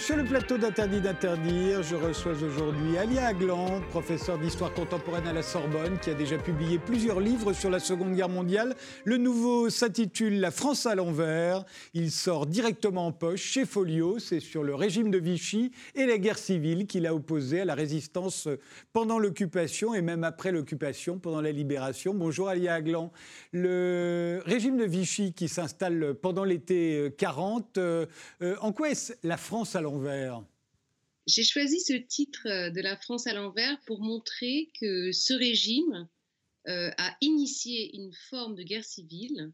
Sur le plateau d'Interdit d'interdire. Je reçois aujourd'hui Alia Agland, professeur d'histoire contemporaine à la Sorbonne, qui a déjà publié plusieurs livres sur la Seconde Guerre mondiale. Le nouveau s'intitule La France à l'envers. Il sort directement en poche chez Folio. C'est sur le régime de Vichy et la guerre civile qu'il a opposé à la résistance pendant l'occupation et même après l'occupation, pendant la libération. Bonjour Alia Agland. Le régime de Vichy qui s'installe pendant l'été 40, euh, euh, en quoi est-ce la France à l'envers? J'ai choisi ce titre euh, de La France à l'envers pour montrer que ce régime euh, a initié une forme de guerre civile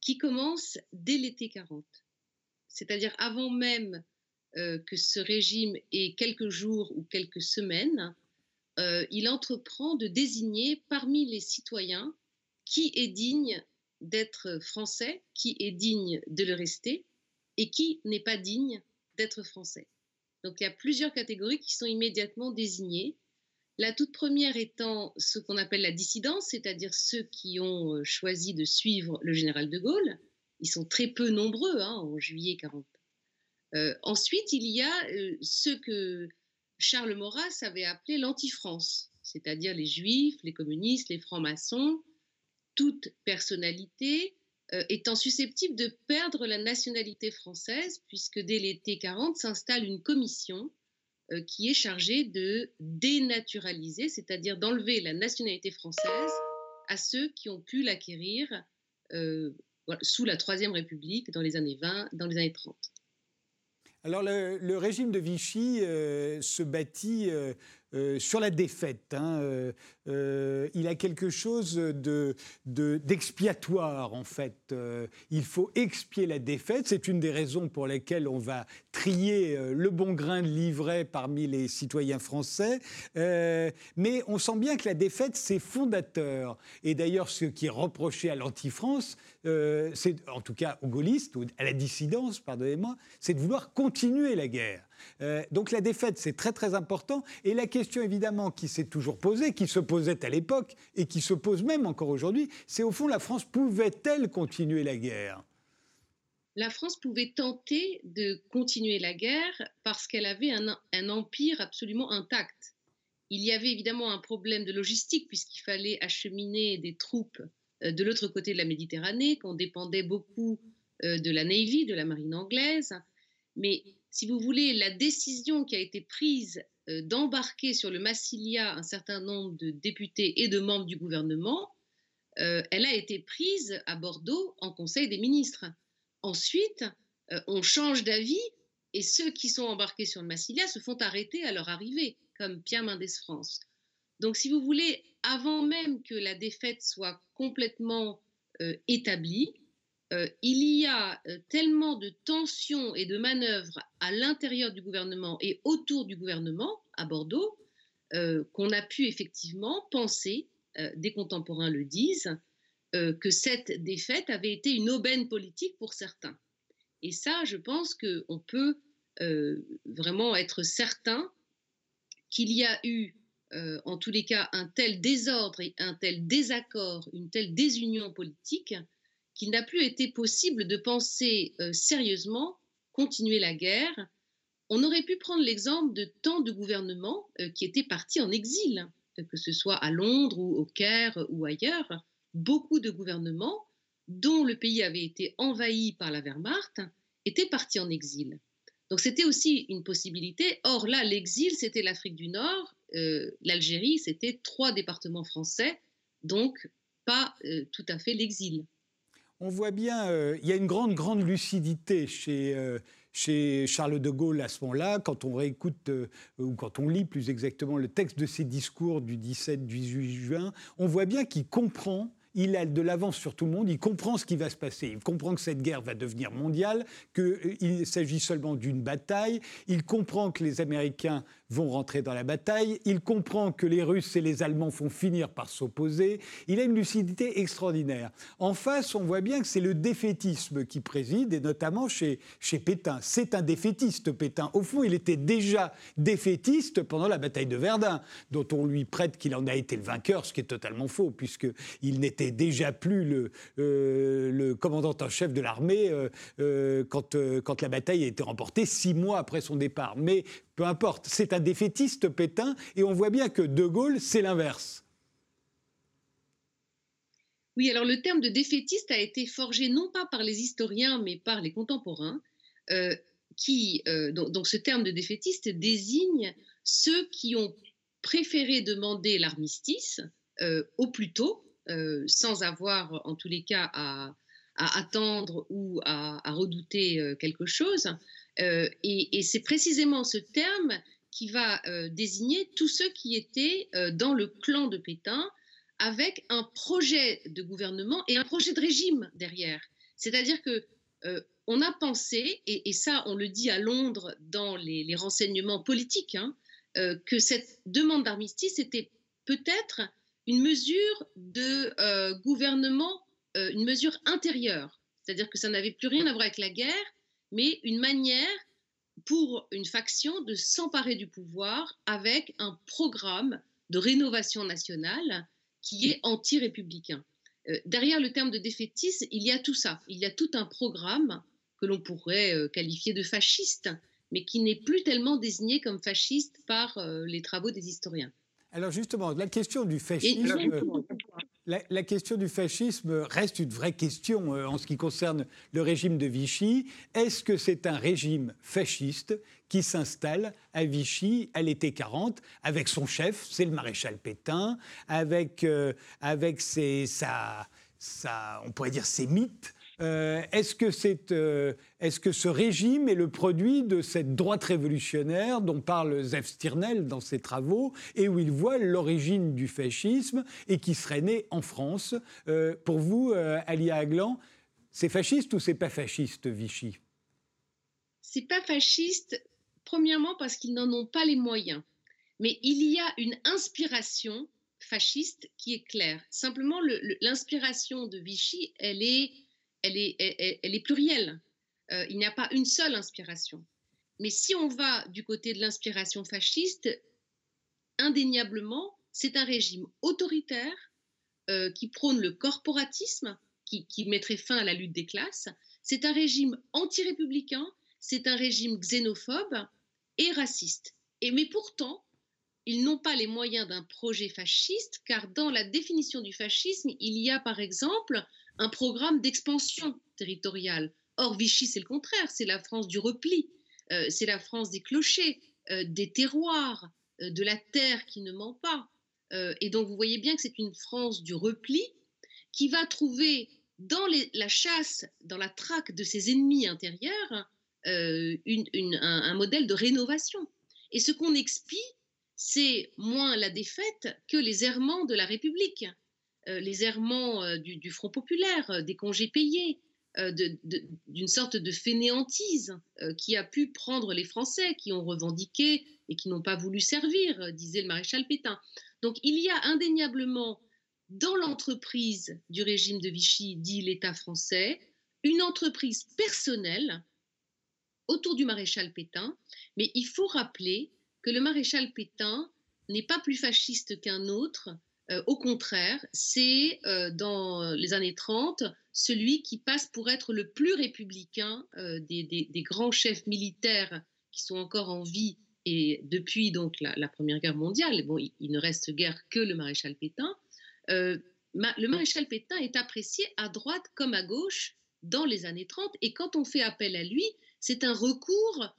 qui commence dès l'été 40. C'est-à-dire avant même euh, que ce régime ait quelques jours ou quelques semaines, il entreprend de désigner parmi les citoyens qui est digne d'être français, qui est digne de le rester et qui n'est pas digne d'être français. Donc il y a plusieurs catégories qui sont immédiatement désignées. La toute première étant ce qu'on appelle la dissidence, c'est-à-dire ceux qui ont euh, choisi de suivre le général de Gaulle. Ils sont très peu nombreux hein, en juillet 40. Euh, ensuite, il y a euh, ceux que Charles Maurras avait appelés l'anti-France, c'est-à-dire les juifs, les communistes, les francs-maçons, toute personnalité étant susceptible de perdre la nationalité française, puisque dès l'été 40 s'installe une commission euh, qui est chargée de dénaturaliser, c'est-à-dire d'enlever la nationalité française à ceux qui ont pu l'acquérir euh, sous la Troisième République dans les années 20, dans les années 30. Alors le, régime de Vichy se bâtit euh, sur la défaite, hein, euh, euh, il a quelque chose d'expiatoire en fait. il faut expier la défaite. C'est une des raisons pour lesquelles on va trier le bon grain de livret parmi les citoyens français. mais on sent bien que la défaite, c'est fondateur. Et d'ailleurs, ce qui est reproché à l'anti-France, c'est en tout cas aux gaullistes, à la dissidence, pardonnez-moi, c'est de vouloir continuer la guerre. Euh, donc la défaite, c'est très très important. Et la question évidemment qui s'est toujours posée, qui se posait à l'époque et qui se pose même encore aujourd'hui, c'est au fond la France pouvait-elle continuer la guerre? La France pouvait tenter de continuer la guerre parce qu'elle avait un, un, empire absolument intact. Il y avait évidemment un problème de logistique puisqu'il fallait acheminer des troupes euh, de l'autre côté de la Méditerranée, qu'on dépendait beaucoup euh, de la Navy, de la marine anglaise. Mais si vous voulez, la décision qui a été prise euh, d'embarquer sur le Massilia un certain nombre de députés et de membres du gouvernement, euh, elle a été prise à Bordeaux en Conseil des ministres. Ensuite, euh, on change d'avis et ceux qui sont embarqués sur le Massilia se font arrêter à leur arrivée, comme Pierre Mendès France. Donc, si vous voulez, avant même que la défaite soit complètement établie, euh, il y a euh, tellement de tensions et de manœuvres à l'intérieur du gouvernement et autour du gouvernement à Bordeaux euh, qu'on a pu effectivement penser, des contemporains le disent, que cette défaite avait été une aubaine politique pour certains. Et ça, je pense qu'on peut vraiment être certain qu'il y a eu, en tous les cas, un tel désordre et un tel désaccord, une telle désunion politique qu'il n'a plus été possible de penser euh, sérieusement continuer la guerre. On aurait pu prendre l'exemple de tant de gouvernements euh, qui étaient partis en exil, que ce soit à Londres ou au Caire ou ailleurs. Beaucoup de gouvernements dont le pays avait été envahi par la Wehrmacht étaient partis en exil. Donc c'était aussi une possibilité. Or là, l'exil, c'était l'Afrique du Nord, euh, l'Algérie, c'était trois départements français, donc pas tout à fait l'exil on voit bien, euh, il y a une grande, grande lucidité chez, euh, chez Charles de Gaulle à ce moment-là, quand on réécoute, euh, ou quand on lit plus exactement le texte de ses discours du 17-18 juin, on voit bien qu'il comprend il a de l'avance sur tout le monde, il comprend ce qui va se passer, il comprend que cette guerre va devenir mondiale, qu'il s'agit seulement d'une bataille, il comprend que les Américains vont rentrer dans la bataille. Il comprend que les Russes et les Allemands vont finir par s'opposer. Il a une lucidité extraordinaire. En face, on voit bien que c'est le défaitisme qui préside, et notamment chez, Pétain. C'est un défaitiste, Pétain. Au fond, il était déjà défaitiste pendant la bataille de Verdun, dont on lui prête qu'il en a été le vainqueur, ce qui est totalement faux, puisqu'il n'était déjà plus le, le commandant en chef de l'armée quand, quand la bataille a été remportée six mois après son départ. Mais peu importe, c'est un défaitiste Pétain, et on voit bien que De Gaulle, c'est l'inverse. Oui, alors le terme de défaitiste a été forgé non pas par les historiens, mais par les contemporains, euh, qui, euh, donc, ce terme de défaitiste désigne ceux qui ont préféré demander l'armistice euh, au plus tôt, sans avoir en tous les cas à, attendre ou à, redouter quelque chose. Et c'est précisément ce terme qui va désigner tous ceux qui étaient dans le clan de Pétain avec un projet de gouvernement et un projet de régime derrière. C'est-à-dire que euh, on a pensé, et, ça on le dit à Londres dans les, renseignements politiques, hein, euh, que cette demande d'armistice était peut-être une mesure de euh, gouvernement, une mesure intérieure. C'est-à-dire que ça n'avait plus rien à voir avec la guerre, mais une manière pour une faction de s'emparer du pouvoir avec un programme de rénovation nationale qui est anti-républicain. Euh, derrière le terme de défaitisme, il y a tout ça. Il y a tout un programme que l'on pourrait euh, qualifier de fasciste, mais qui n'est plus tellement désigné comme fasciste par euh, les travaux des historiens. Alors justement, la question du fascisme, la, question du fascisme reste une vraie question en ce qui concerne le régime de Vichy. Est-ce que c'est un régime fasciste qui s'installe à Vichy à l'été 40 avec son chef, c'est le maréchal Pétain, avec, euh, avec ses, sa, on pourrait dire ses mythes. Euh, est-ce que, c'est, euh, est-ce que ce régime est le produit de cette droite révolutionnaire dont parle Zef Stirnel dans ses travaux et où il voit l'origine du fascisme et qui serait né en France Pour vous, Alia Aglan, c'est fasciste ou c'est pas fasciste, Vichy? C'est pas fasciste Premièrement parce qu'ils n'en ont pas les moyens. Mais il y a une inspiration fasciste qui est claire. Simplement, l'inspiration de Vichy, elle est, elle est, elle, est plurielle. Euh, il n'y a pas une seule inspiration. Mais si on va du côté de l'inspiration fasciste, indéniablement, c'est un régime autoritaire euh, qui prône le corporatisme, qui, mettrait fin à la lutte des classes. C'est un régime anti-républicain, c'est un régime xénophobe, et racistes. Et mais pourtant, ils n'ont pas les moyens d'un projet fasciste, car dans la définition du fascisme, il y a par exemple un programme d'expansion territoriale. Or, Vichy, c'est le contraire, c'est la France du repli, euh, c'est la France des clochers, euh, des terroirs, euh, de la terre qui ne ment pas. et donc, vous voyez bien que c'est une France du repli qui va trouver dans la chasse, dans la traque de ses ennemis intérieurs, euh, un, modèle de rénovation. Et ce qu'on expie, c'est moins la défaite que les errements de la République, les errements euh, du, Front populaire, des congés payés, d'une sorte de fainéantise qui a pu prendre les Français, qui ont revendiqué et qui n'ont pas voulu servir, disait le maréchal Pétain. Donc il y a indéniablement dans l'entreprise du régime de Vichy, dit l'État français, une entreprise personnelle autour du maréchal Pétain, mais il faut rappeler que le maréchal Pétain n'est pas plus fasciste qu'un autre. Euh, au contraire, c'est euh, dans les années 30 celui qui passe pour être le plus républicain euh, des, grands chefs militaires qui sont encore en vie et depuis donc la, Première Guerre mondiale. Bon, il, ne reste guère que le maréchal Pétain. le maréchal Pétain est apprécié à droite comme à gauche dans les années 30 et quand on fait appel à lui, c'est un recours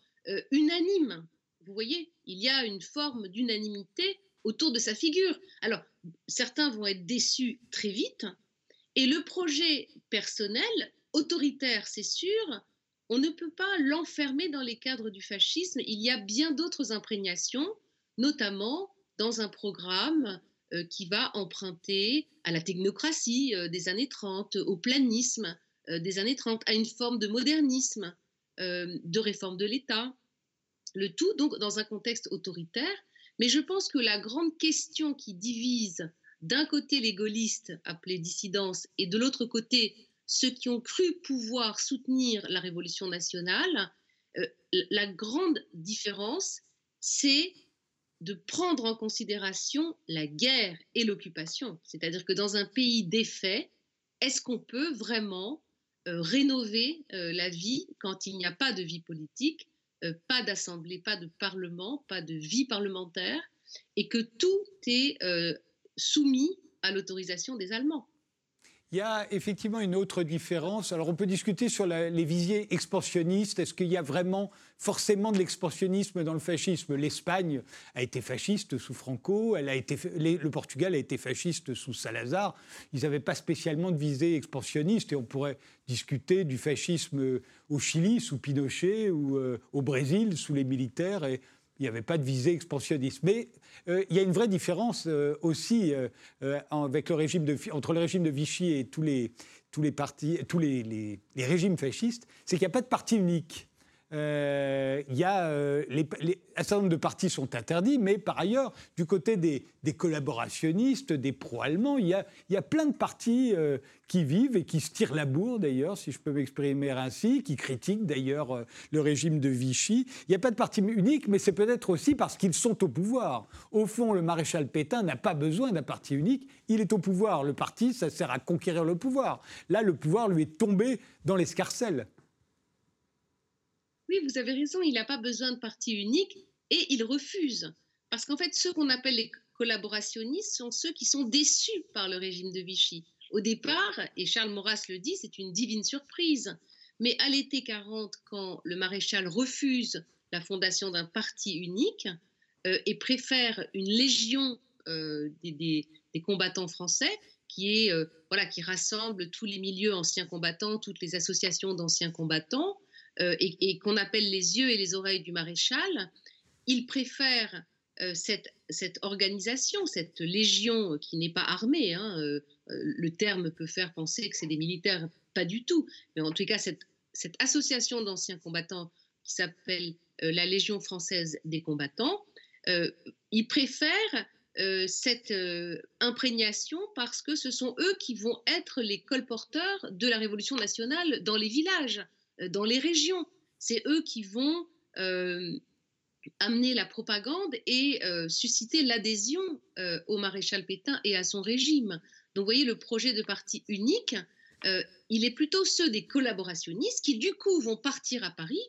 unanime. Vous voyez, il y a une forme d'unanimité autour de sa figure. Alors, certains vont être déçus très vite, et le projet personnel, autoritaire, c'est sûr, on ne peut pas l'enfermer dans les cadres du fascisme. Il y a bien d'autres imprégnations, notamment dans un programme euh, qui va emprunter à la technocratie euh, des années 30, au planisme des années 30, à une forme de modernisme. Euh, de réforme de l'État, le tout donc dans un contexte autoritaire. Mais je pense que la grande question qui divise d'un côté les gaullistes appelés dissidence et de l'autre côté ceux qui ont cru pouvoir soutenir la révolution nationale, euh, la grande différence, c'est de prendre en considération la guerre et l'occupation. C'est-à-dire que dans un pays défait, est-ce qu'on peut vraiment euh, rénover euh, la vie quand il n'y a pas de vie politique, pas d'assemblée, pas de parlement, pas de vie parlementaire, et que tout est soumis à l'autorisation des Allemands il y a effectivement une autre différence. Alors on peut discuter sur les visiers expansionnistes. Est-ce qu'il y a vraiment forcément de l'expansionnisme dans le fascisme? L'Espagne a été fasciste sous Franco, elle a été, le Portugal a été fasciste sous Salazar. Ils n'avaient pas spécialement de visée expansionniste et on pourrait discuter du fascisme au Chili sous Pinochet ou euh, au Brésil sous les militaires. Et il n'y avait pas de visée expansionniste. Mais euh, il y a une vraie différence euh, aussi euh, avec le régime entre le régime de Vichy et tous les, tous les, partis, tous les régimes fascistes, c'est qu'il n'y a pas de parti unique. Euh, y a euh, un certain nombre de partis sont interdits, mais par ailleurs, du côté des, collaborationnistes, des pro-allemands, il, y a plein de partis euh, qui vivent et qui se tirent la bourre, d'ailleurs, si je peux m'exprimer ainsi, qui critiquent d'ailleurs le régime de Vichy. Il n'y a pas de parti unique, mais c'est peut-être aussi parce qu'ils sont au pouvoir. Au fond, le maréchal Pétain n'a pas besoin d'un parti unique, il est au pouvoir. Le parti, ça sert à conquérir le pouvoir. Là, le pouvoir lui est tombé dans l'escarcelle. Oui, vous avez raison, il n'a pas besoin de parti unique et il refuse. Parce qu'en fait, ceux qu'on appelle les collaborationnistes sont ceux qui sont déçus par le régime de Vichy. Au départ, et Charles Maurras le dit, c'est une divine surprise. Mais à l'été 40, quand le maréchal refuse la fondation d'un parti unique euh, et préfère une légion euh, des, combattants français, euh, qui rassemble tous les milieux anciens combattants, toutes les associations d'anciens combattants, euh, et, qu'on appelle les yeux et les oreilles du maréchal, il préfère euh, cette, organisation, cette légion qui n'est pas armée. Hein, euh, le terme peut faire penser que c'est des militaires, pas du tout. Mais en tout cas, cette, association d'anciens combattants qui s'appelle la Légion française des combattants, il préfère cette imprégnation parce que ce sont eux qui vont être les colporteurs de la révolution nationale dans les villages. Euh, dans les régions. C'est eux qui vont euh, amener la propagande et euh, susciter l'adhésion au maréchal Pétain et à son régime. Donc vous voyez, le projet de parti unique, il est plutôt ceux des collaborationnistes qui du coup vont partir à Paris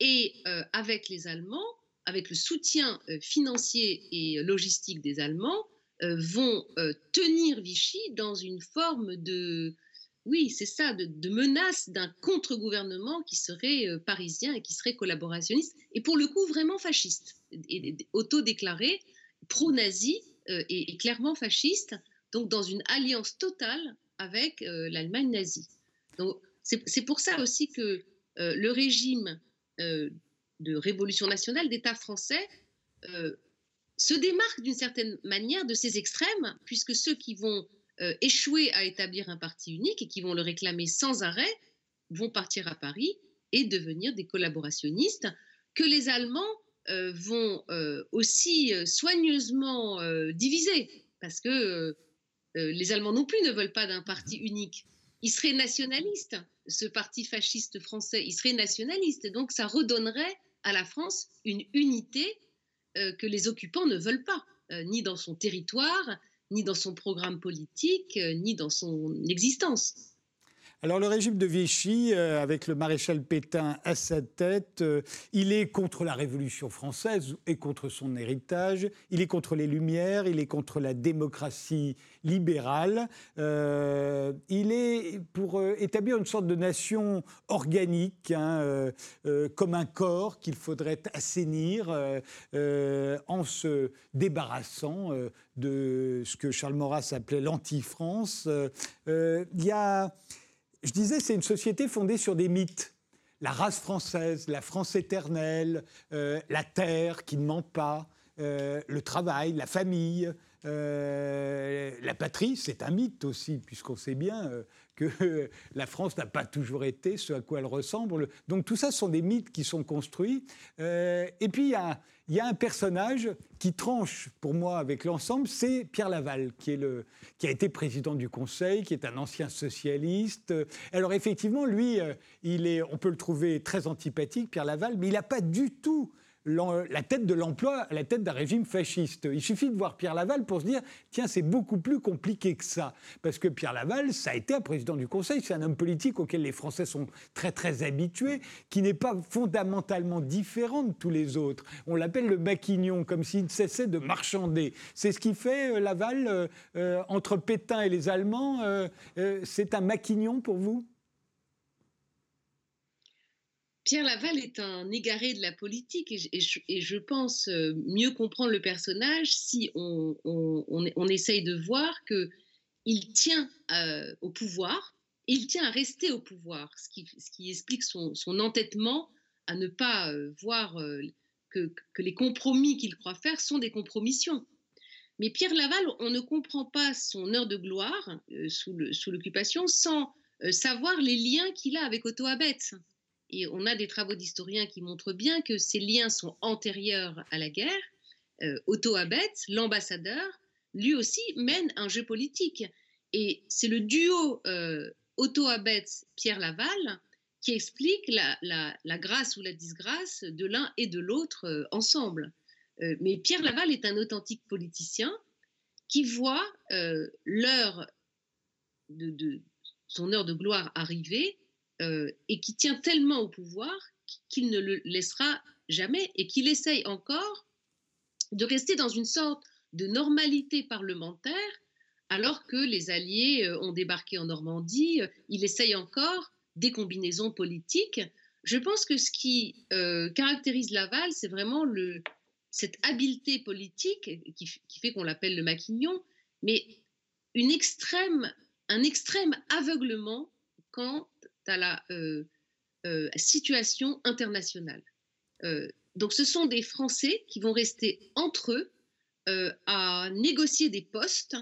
et avec les Allemands, avec le soutien financier et logistique des Allemands, vont tenir Vichy dans une forme de, oui, c'est ça, de, menace d'un contre-gouvernement qui serait euh, parisien et qui serait collaborationniste, et pour le coup vraiment fasciste, et, auto-déclaré, pro-nazi euh, et, clairement fasciste, donc dans une alliance totale avec euh, l'Allemagne nazie. Donc c'est pour ça aussi que le régime de révolution nationale d'État français se démarque d'une certaine manière de ces extrêmes, puisque ceux qui vont euh, échouer à établir un parti unique et qui vont le réclamer sans arrêt vont partir à Paris et devenir des collaborationnistes que les Allemands euh, vont euh, aussi soigneusement diviser parce que les Allemands non plus ne veulent pas d'un parti unique. Ils seraient nationalistes. Ce parti fasciste français, il serait nationaliste. Donc ça redonnerait à la France une unité que les occupants ne veulent pas, ni dans son territoire, ni dans son programme politique, euh, ni dans son existence. Alors le régime de Vichy, euh, avec le maréchal Pétain à sa tête, euh, il est contre la Révolution française et contre son héritage, il est contre les Lumières, il est contre la démocratie libérale, il est pour établir une sorte de nation organique, hein, comme un corps qu'il faudrait assainir en se débarrassant de ce que Charles Maurras appelait l'anti-France. Il y a je disais, c'est une société fondée sur des mythes. La race française, la France éternelle, euh, la terre qui ne ment pas, euh, le travail, la famille, euh, la patrie, c'est un mythe aussi, puisqu'on sait bien que la France n'a pas toujours été ce à quoi elle ressemble. Donc tout ça sont des mythes qui sont construits. et puis il y a, y a un personnage qui tranche pour moi avec l'ensemble, c'est Pierre Laval, qui, est le, qui a été président du Conseil, qui est un ancien socialiste. Alors effectivement, lui, euh, il est, on peut le trouver très antipathique, Pierre Laval, mais il n'a pas du tout la tête de l'emploi à la tête d'un régime fasciste. Il suffit de voir Pierre Laval pour se dire tiens, c'est beaucoup plus compliqué que ça. Parce que Pierre Laval, ça a été un président du Conseil, c'est un homme politique auquel les Français sont très très habitués, qui n'est pas fondamentalement différent de tous les autres. On l'appelle le maquignon, comme s'il cessait de marchander. C'est ce qui fait euh, Laval euh, euh, entre Pétain et les Allemands. c'est un maquignon pour vous? Pierre Laval est un égaré de la politique et je, pense euh, mieux comprendre le personnage si on, essaye de voir qu'il tient euh, au pouvoir, il tient à rester au pouvoir, ce qui, ce qui explique son, entêtement à ne pas euh, voir que, que, les compromis qu'il croit faire sont des compromissions. Mais Pierre Laval, on ne comprend pas son heure de gloire sous l'occupation sans savoir les liens qu'il a avec Otto Abetz. Et on a des travaux d'historiens qui montrent bien que ces liens sont antérieurs à la guerre. Euh, Otto Abetz, l'ambassadeur, lui aussi mène un jeu politique. Et c'est le duo euh, Otto Abetz-Pierre Laval qui explique la, grâce ou la disgrâce de l'un et de l'autre euh, ensemble. mais Pierre Laval est un authentique politicien qui voit son heure de gloire arriver euh, et qui tient tellement au pouvoir qu'il ne le laissera jamais et qu'il essaye encore de rester dans une sorte de normalité parlementaire alors que les Alliés euh, ont débarqué en Normandie. Euh, il essaye encore des combinaisons politiques. Je pense que ce qui caractérise Laval, c'est vraiment cette habileté politique qui, fait qu'on l'appelle le maquignon, mais un extrême aveuglement quant à la euh, euh, situation internationale. Euh, donc ce sont des Français qui vont rester entre eux à négocier des postes,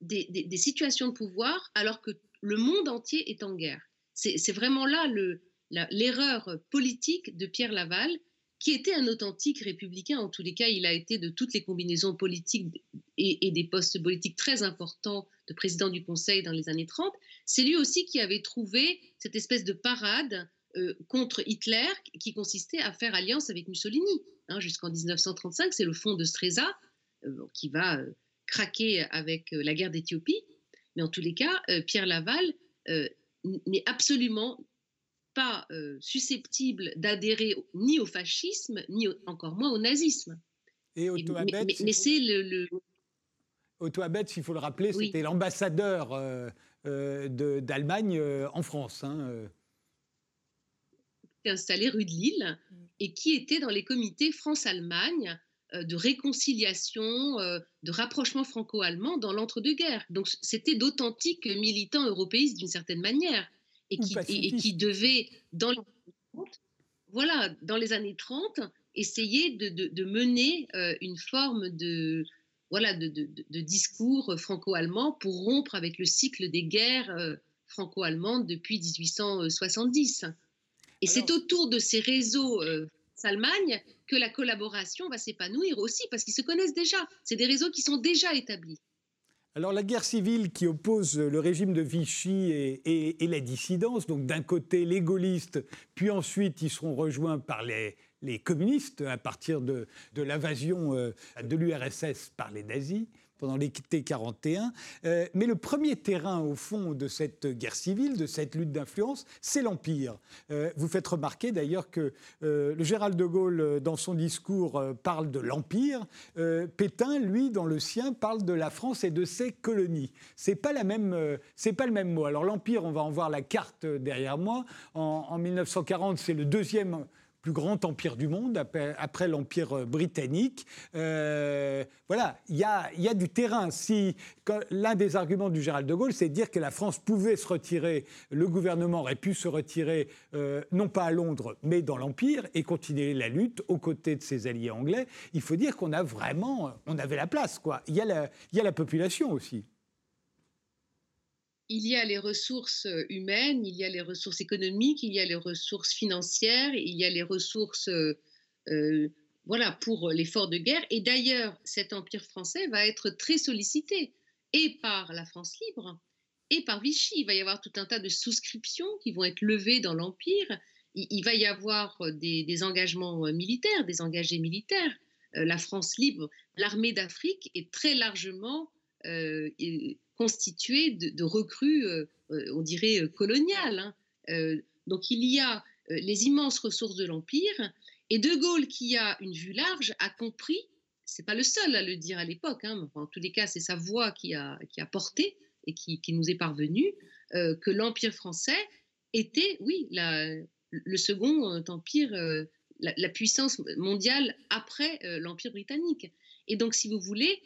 des, des, situations de pouvoir, alors que le monde entier est en guerre. C'est vraiment là l'erreur politique de Pierre Laval, qui était un authentique républicain. En tous les cas, il a été de toutes les combinaisons politiques et, des postes politiques très importants de président du Conseil dans les années 30, c'est lui aussi qui avait trouvé cette espèce de parade euh, contre Hitler qui consistait à faire alliance avec Mussolini. Hein, Jusqu'en 1935, c'est le fond de Streza euh, qui va euh, craquer avec la guerre d'Éthiopie. Mais en tous les cas, Pierre Laval n'est absolument pas susceptible d'adhérer ni au fascisme, ni encore moins au nazisme. Et, mais, c'est le Otto Abetz, il faut le rappeler, c'était l'ambassadeur euh, euh, d'Allemagne euh, en France. Hein, installé rue de Lille et qui était dans les comités France-Allemagne de réconciliation, de rapprochement franco-allemand dans l'entre-deux-guerres. Donc c'était d'authentiques militants européistes d'une certaine manière et qui, et, qui devaient, dans les, voilà, dans les années 30, essayer de mener une forme de, voilà, de, discours franco-allemands pour rompre avec le cycle des guerres euh, franco-allemandes depuis 1870. Et c'est autour de ces réseaux euh, Allemagne que la collaboration va s'épanouir aussi, parce qu'ils se connaissent déjà. C'est des réseaux qui sont déjà établis. Alors la guerre civile qui oppose le régime de Vichy et, la dissidence, donc d'un côté les gaullistes, puis ensuite ils seront rejoints par les, communistes à partir de, l'invasion euh, de l'URSS par les nazis pendant l'été 41. Euh, mais le premier terrain, au fond, de cette guerre civile, de cette lutte d'influence, c'est l'Empire. Euh, vous faites remarquer d'ailleurs que le Gérald de Gaulle, dans son discours, parle de l'Empire. Pétain, lui, dans le sien, parle de la France et de ses colonies. C'est pas la pas le même mot. Alors l'Empire, on va en voir la carte derrière moi. En 1940, c'est le deuxième plus grand empire du monde après, l'empire euh, britannique. Euh, voilà, il y a, du terrain. Si l'un des arguments du Gérald de Gaulle, c'est de dire que la France pouvait se retirer, le gouvernement aurait pu se retirer, euh, non pas à Londres, mais dans l'empire et continuer la lutte aux côtés de ses alliés anglais. Il faut dire qu'on a vraiment, on avait la place, quoi. Il y a la population aussi il y a les ressources euh, humaines, il y a les ressources économiques, il y a les ressources financières, il y a les ressources euh, euh, voilà, pour l'effort de guerre. Et d'ailleurs, cet empire français va être très sollicité, et par la France libre, et par Vichy. Il va y avoir tout un tas de souscriptions qui vont être levées dans l'empire, il, va y avoir des, engagements militaires, des engagés militaires. la France libre, l'armée d'Afrique est très largement constituée de, recrues, on dirait, coloniales. Hein. donc il y a les immenses ressources de l'Empire, et De Gaulle, qui a une vue large, a compris, c'est pas le seul à le dire à l'époque, hein, en tous les cas c'est sa voix qui a, qui a porté et qui, nous est parvenue, que l'Empire français était, oui, le second euh, empire, euh, la, puissance mondiale après euh, l'Empire britannique. Et donc, si vous voulez,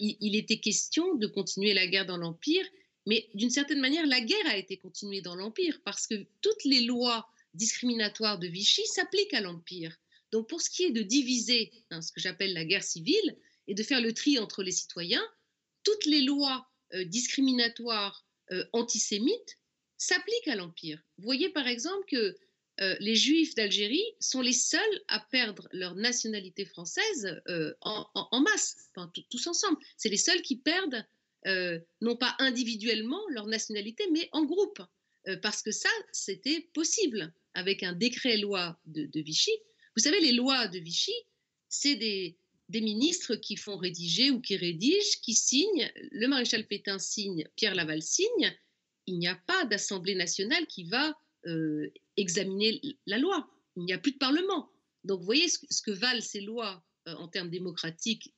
il, était question de continuer la guerre dans l'Empire, mais d'une certaine manière, la guerre a été continuée dans l'Empire parce que toutes les lois discriminatoires de Vichy s'appliquent à l'Empire. Donc, pour ce qui est de diviser hein, ce que j'appelle la guerre civile et de faire le tri entre les citoyens, toutes les lois discriminatoires antisémites s'appliquent à l'Empire. Vous voyez par exemple que euh, les Juifs d'Algérie sont les seuls à perdre leur nationalité française euh, en, masse, tous ensemble. C'est les seuls qui perdent, euh, non pas individuellement leur nationalité, mais en groupe. parce que ça, c'était possible avec un décret-loi de, Vichy. Vous savez, les lois de Vichy, c'est des, ministres qui font rédiger ou qui rédigent, qui signent. Le maréchal Pétain signe, Pierre Laval signe. Il n'y a pas d'Assemblée nationale qui va examiner la loi. Il n'y a plus de Parlement. Donc vous voyez ce, que valent ces lois euh, en termes démocratiques,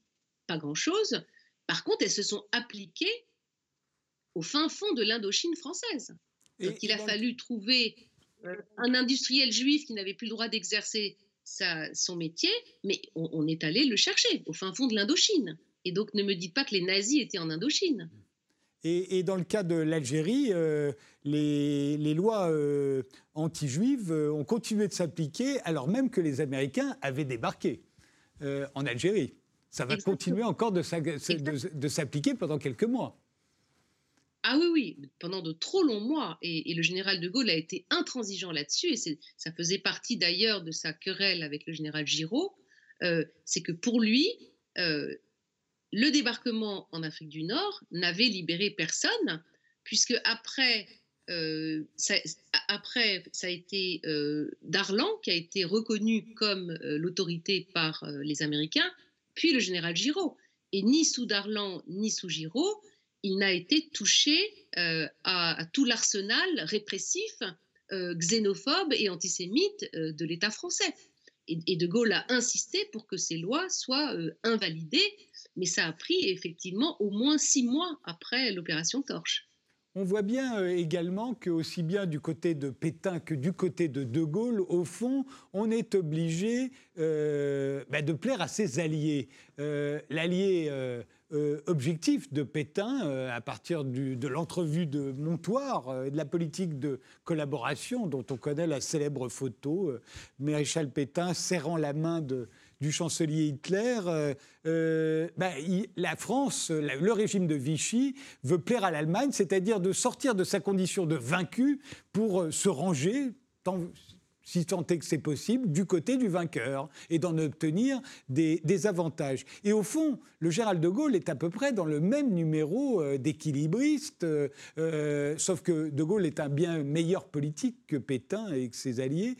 pas grand-chose. Par contre, elles se sont appliquées au fin fond de l'Indochine française. Donc il a fallu trouver euh, un industriel juif qui n'avait plus le droit d'exercer son métier, mais on, on, est allé le chercher au fin fond de l'Indochine. Et donc ne me dites pas que les nazis étaient en Indochine. Et, dans le cas de l'Algérie, euh, les, lois euh, anti-juives euh, ont continué de s'appliquer alors même que les Américains avaient débarqué en Algérie. Ça va continuer encore de, s'appliquer pendant quelques mois. Ah oui, oui, pendant de trop longs mois. Et, le général de Gaulle a été intransigeant là-dessus. Et ça faisait partie d'ailleurs de sa querelle avec le général Giraud. c'est que pour lui, le débarquement en Afrique du Nord n'avait libéré personne, puisque après, euh, ça, après, ça a été euh, Darlan qui a été reconnu comme euh, l'autorité par les Américains, puis le général Giraud. Et ni sous Darlan ni sous Giraud, il n'a été touché à, tout l'arsenal répressif, xénophobe et antisémite de l'État français. Et, et, De Gaulle a insisté pour que ces lois soient invalidées mais ça a pris effectivement au moins six mois après l'opération Torche. On voit bien euh, également que aussi bien du côté de Pétain que du côté de De Gaulle, au fond, on est obligé euh, bah, de plaire à ses alliés. Euh, l'allié objectif de Pétain, à partir de l'entrevue de Montoire de la politique de collaboration dont on connaît la célèbre photo, Maréchal Pétain serrant la main de, du chancelier Hitler, euh, euh, ben, la France, le régime de Vichy veut plaire à l'Allemagne, c'est-à-dire de sortir de sa condition de vaincu pour euh, se ranger, si tant est que c'est possible, du côté du vainqueur et d'en obtenir des, avantages. Et au fond, le Gérald de Gaulle est à peu près dans le même numéro euh, d'équilibriste, euh, euh, sauf que de Gaulle est un bien meilleur politique que Pétain et que ses alliés.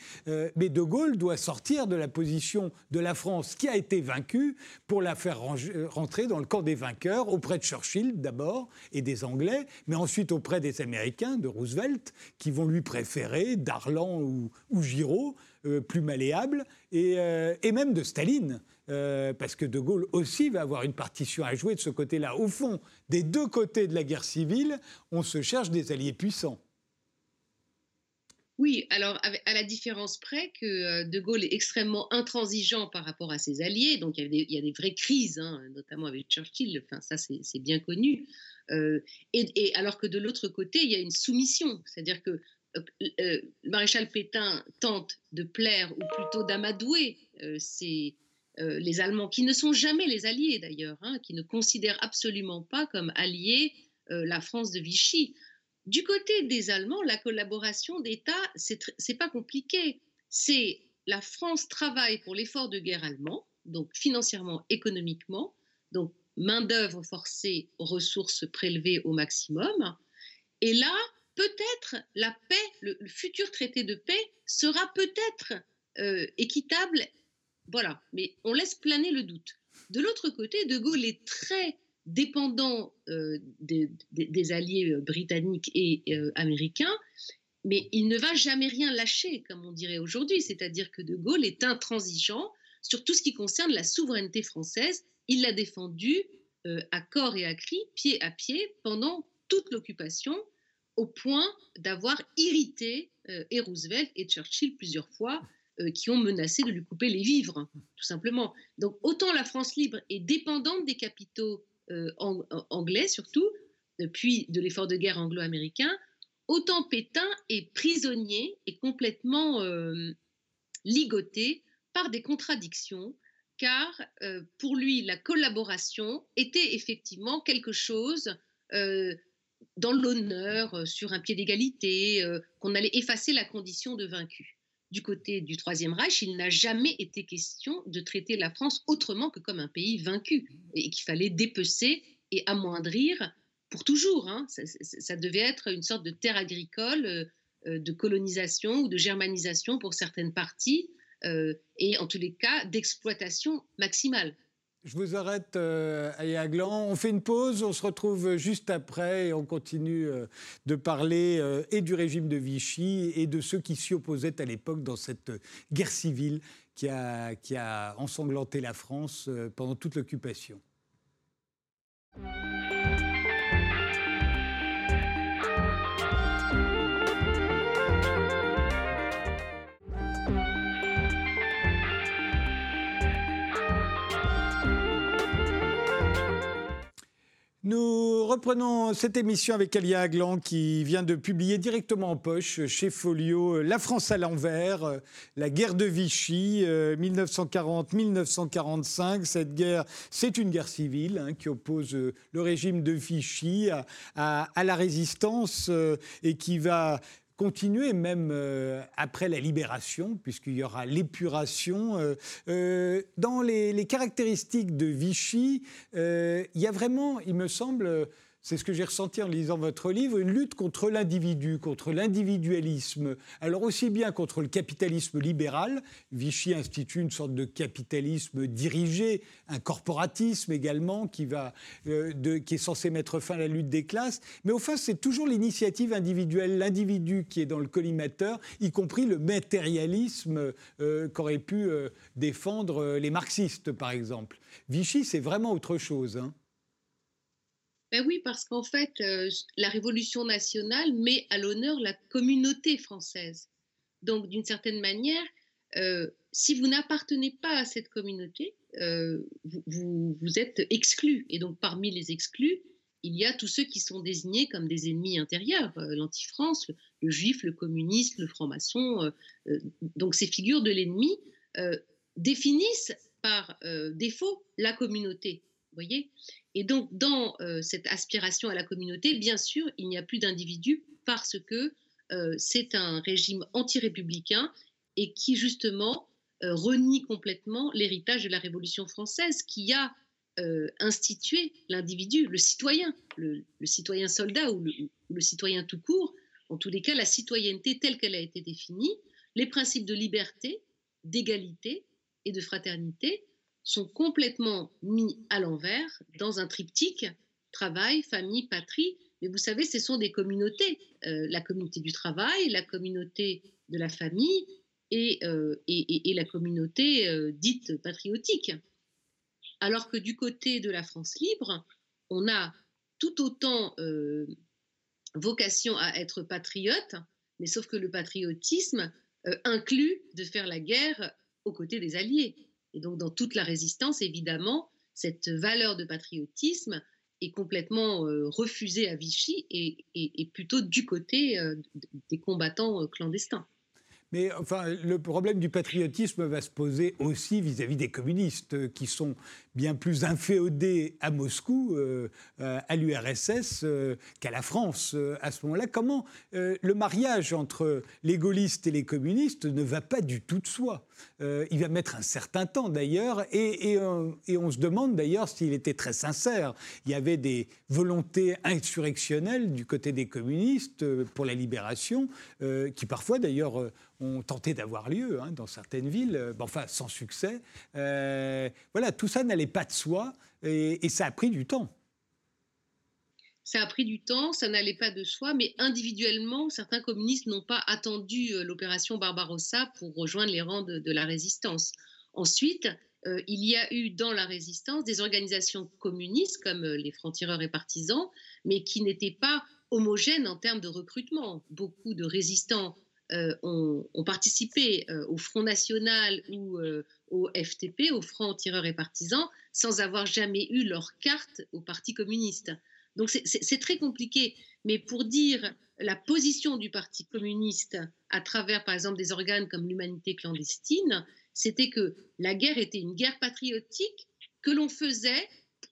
mais de Gaulle doit sortir de la position de la France qui a été vaincue pour la faire rentrer dans le camp des vainqueurs, auprès de Churchill d'abord et des Anglais, mais ensuite auprès des Américains, de Roosevelt, qui vont lui préférer Darlan ou, ou Euh, plus malléable, et, euh, même de Staline. Euh, parce que De Gaulle aussi va avoir une partition à jouer de ce côté-là. Au fond, des deux côtés de la guerre civile, on se cherche des alliés puissants. Oui, alors à la différence près que De Gaulle est extrêmement intransigeant par rapport à ses alliés, donc il y a des, vraies crises, hein, notamment avec Churchill, enfin, ça c'est bien connu, et, alors que de l'autre côté, il y a une soumission, c'est-à-dire que euh, euh, maréchal Pétain tente de plaire, ou plutôt d'amadouer euh, les Allemands, qui ne sont jamais les alliés d'ailleurs, hein, qui ne considèrent absolument pas comme alliés la France de Vichy. Du côté des Allemands, la collaboration d'État, c'est pas compliqué. C'est la France travaille pour l'effort de guerre allemand, donc financièrement, économiquement, donc main-d'œuvre forcée, ressources prélevées au maximum. Et là, peut-être la paix, le, futur traité de paix sera peut-être équitable. Voilà, mais on laisse planer le doute. De l'autre côté, De Gaulle est très dépendant des, alliés britanniques et américains, mais il ne va jamais rien lâcher, comme on dirait aujourd'hui. C'est-à-dire que De Gaulle est intransigeant sur tout ce qui concerne la souveraineté française. Il l'a défendue à corps et à cri, pied à pied, pendant toute l'occupation, au point d'avoir irrité et Roosevelt et Churchill plusieurs fois euh, qui ont menacé de lui couper les vivres, tout simplement. Donc autant la France libre est dépendante des capitaux euh, anglais surtout, puis de l'effort de guerre anglo-américain, autant Pétain est prisonnier et complètement euh, ligoté par des contradictions, car pour lui, la collaboration était effectivement quelque chose dans l'honneur, sur un pied d'égalité, qu'on allait effacer la condition de vaincu du côté du Troisième Reich, il n'a jamais été question de traiter la France autrement que comme un pays vaincu et qu'il fallait dépecer et amoindrir pour toujours. Hein. Ça, devait être une sorte de terre agricole, euh, euh, de colonisation ou de germanisation pour certaines parties, euh, et en tous les cas d'exploitation maximale. Je vous arrête, euh, Aglan. On fait une pause, on se retrouve juste après et on continue euh, de parler euh, et du régime de Vichy et de ceux qui s'y opposaient à l'époque dans cette guerre civile qui a, qui a ensanglanté la France euh, pendant toute l'occupation. Nous reprenons cette émission avec Alia Aglan qui vient de publier directement en poche chez Folio La France à l'envers, la guerre de Vichy, 1940-1945. Euh, cette guerre, c'est une guerre civile hein, qui oppose euh, le régime de Vichy à la résistance euh, et qui va continuer même euh, après la libération, puisqu'il y aura l'épuration. Euh, euh, dans les, caractéristiques de Vichy, il y a vraiment, il me semble, c'est ce que j'ai ressenti en lisant votre livre, une lutte contre l'individu, contre l'individualisme. Alors aussi bien contre le capitalisme libéral, Vichy institue une sorte de capitalisme dirigé, un corporatisme également qui, va, euh, qui est censé mettre fin à la lutte des classes, mais au fond c'est toujours l'initiative individuelle, l'individu qui est dans le collimateur, y compris le matérialisme euh, qu'auraient pu euh, défendre les marxistes par exemple. Vichy c'est vraiment autre chose. Hein. Ben oui, parce qu'en fait, euh, la Révolution nationale met à l'honneur la communauté française. Donc, d'une certaine manière, euh, si vous n'appartenez pas à cette communauté, euh, vous, vous, êtes exclu. Et donc, parmi les exclus, il y a tous ceux qui sont désignés comme des ennemis intérieurs, l'anti-France, le, juif, le communiste, le franc-maçon. donc, ces figures de l'ennemi définissent par défaut la communauté voyez. Et donc, dans euh, cette aspiration à la communauté, bien sûr, il n'y a plus d'individus parce que euh, c'est un régime anti-républicain et qui, justement, euh, renie complètement l'héritage de la Révolution française qui a institué l'individu, le citoyen, le, citoyen soldat ou le citoyen tout court, en tous les cas, la citoyenneté telle qu'elle a été définie, les principes de liberté, d'égalité et de fraternité, sont complètement mis à l'envers dans un triptyque travail, famille, patrie. Mais vous savez, ce sont des communautés, euh, la communauté du travail, la communauté de la famille et, euh, et, la communauté euh, dite patriotique. Alors que du côté de la France libre, on a tout autant vocation à être patriote, mais sauf que le patriotisme inclut de faire la guerre aux côtés des Alliés. Et donc, dans toute la résistance, évidemment, cette valeur de patriotisme est complètement euh, refusée à Vichy et, plutôt du côté euh, des combattants euh, clandestins. Mais enfin, le problème du patriotisme va se poser aussi vis-à-vis des communistes, qui sont bien plus inféodés à Moscou, à l'URSS, qu'à la France à ce moment-là. Comment le mariage entre les gaullistes et les communistes ne va pas du tout de soi? Euh, il va mettre un certain temps d'ailleurs, euh, et, on se demande d'ailleurs s'il était très sincère. Il y avait des volontés insurrectionnelles du côté des communistes euh, pour la libération, qui parfois d'ailleurs ont tenté d'avoir lieu hein, dans certaines villes, enfin sans succès. voilà, tout ça n'allait pas de soi et, ça a pris du temps. Ça a pris du temps, ça n'allait pas de soi, mais individuellement, certains communistes n'ont pas attendu l'opération Barbarossa pour rejoindre les rangs de la résistance. Ensuite, euh, il y a eu dans la résistance des organisations communistes comme euh, les francs-tireurs et partisans, mais qui n'étaient pas homogènes en termes de recrutement. Beaucoup de résistants euh, ont, participé au Front National ou au FTP, au Front tireurs et partisans, sans avoir jamais eu leur carte au Parti communiste. Donc c'est très compliqué. Mais pour dire la position du Parti communiste à travers, par exemple, des organes comme l'humanité clandestine, c'était que la guerre était une guerre patriotique que l'on faisait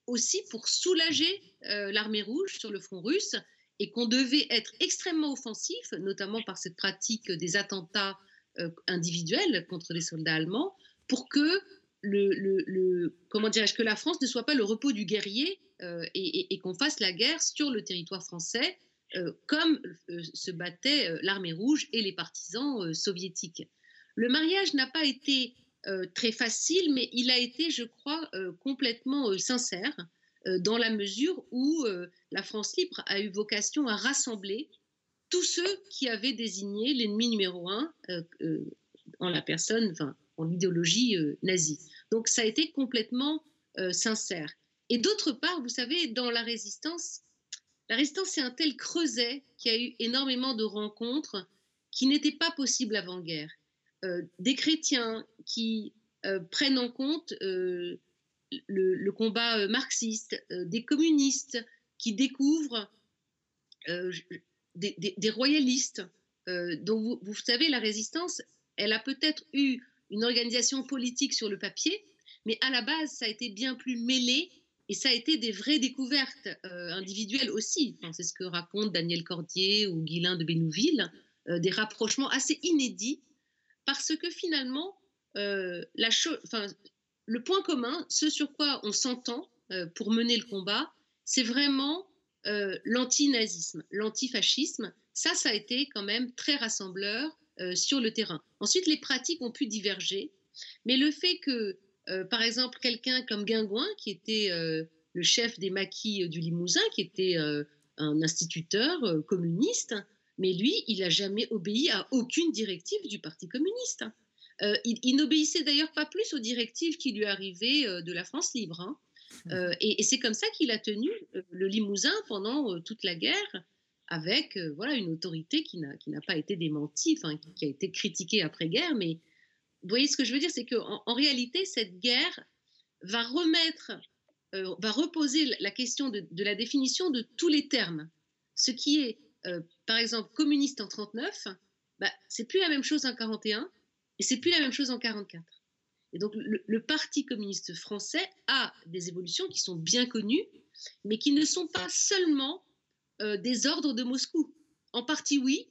aussi pour soulager euh, l'armée rouge sur le front russe et qu'on devait être extrêmement offensif, notamment par cette pratique des attentats euh, individuels contre les soldats allemands, pour que le, comment dirais-je que la France ne soit pas le repos du guerrier euh, et, qu'on fasse la guerre sur le territoire français comme se battait l'armée rouge et les partisans soviétiques. Le mariage n'a pas été euh, très facile, mais il a été, je crois, euh, complètement euh, sincère, dans la mesure où la France libre a eu vocation à rassembler tous ceux qui avaient désigné l'ennemi numéro un en la personne, en l'idéologie nazie. Donc ça a été complètement sincère. Et d'autre part, vous savez, dans la résistance, la résistance, c'est un tel creuset qui a eu énormément de rencontres qui n'étaient pas possibles avant-guerre. Euh, des chrétiens qui euh, prennent en compte euh, le, combat marxiste, des communistes qui découvrent des, royalistes. donc vous, savez, la résistance, elle a peut-être eu une organisation politique sur le papier, mais à la base, ça a été bien plus mêlé et ça a été des vraies découvertes individuelles aussi. c'est ce que raconte Daniel Cordier ou Guilain de Bénouville, des rapprochements assez inédits parce que finalement, euh, la le point commun, ce sur quoi on s'entend euh, pour mener le combat, c'est vraiment euh, l'antinazisme, l'antifascisme. Ça, ça a été quand même très rassembleur sur le terrain. Ensuite, les pratiques ont pu diverger, mais le fait que, par exemple, quelqu'un comme Guingouin, qui était le chef des maquis du Limousin, qui était un instituteur communiste, mais lui, il n'a jamais obéi à aucune directive du Parti communiste. Euh, il, n'obéissait d'ailleurs pas plus aux directives qui lui arrivaient euh, de la France libre. Hein. Mmh. Euh, et, c'est comme ça qu'il a tenu le Limousin pendant toute la guerre, avec voilà une autorité qui n'a pas été démentie, enfin, qui a été critiquée après-guerre. Mais vous voyez ce que je veux dire, c'est qu'en en réalité, cette guerre va remettre, va reposer la question de, de la définition de tous les termes. Ce qui est par exemple, communiste en 39, bah, c'est plus la même chose en 41 et c'est plus la même chose en 44. Et donc, le, Parti communiste français a des évolutions qui sont bien connues, mais qui ne sont pas seulement euh, des ordres de Moscou. En partie, oui,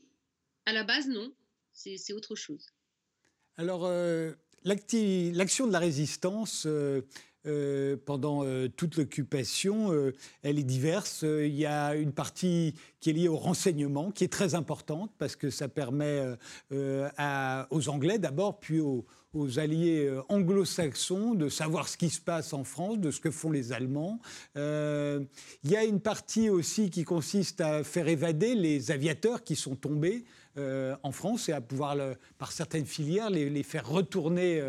à la base, non. C'est autre chose. Alors, euh, l'action de la résistance, euh, pendant euh, toute l'occupation, euh, elle est diverse. Il y a une partie qui est liée au renseignement, qui est très importante parce que ça permet aux Anglais d'abord, puis aux, alliés anglo-saxons de savoir ce qui se passe en France, de ce que font les Allemands. il y a une partie aussi qui consiste à faire évader les aviateurs qui sont tombés. en France et à pouvoir, par certaines filières, les, faire retourner